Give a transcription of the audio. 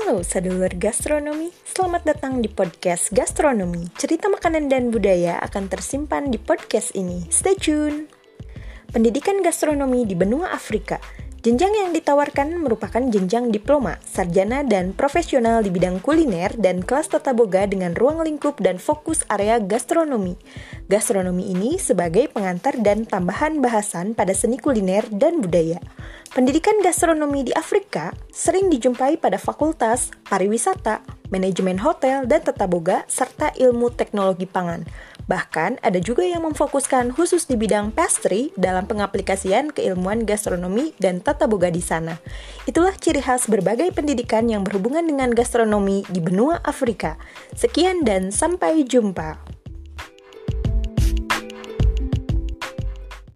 Halo sedulur gastronomi, selamat datang di podcast Gastronomi. Cerita makanan dan budaya akan tersimpan di podcast ini. Stay tune. Pendidikan gastronomi di benua Afrika. Jenjang yang ditawarkan merupakan jenjang diploma, sarjana, dan profesional di bidang kuliner dan kelas tata boga dengan ruang lingkup dan fokus area gastronomi. Gastronomi ini sebagai pengantar dan tambahan bahasan pada seni kuliner dan budaya. Pendidikan gastronomi di Afrika sering dijumpai pada fakultas pariwisata, manajemen hotel dan tata boga, serta ilmu teknologi pangan. Bahkan ada juga yang memfokuskan khusus di bidang pastry dalam pengaplikasian keilmuan gastronomi dan tata boga di sana. Itulah ciri khas berbagai pendidikan yang berhubungan dengan gastronomi di benua Afrika. Sekian dan sampai jumpa.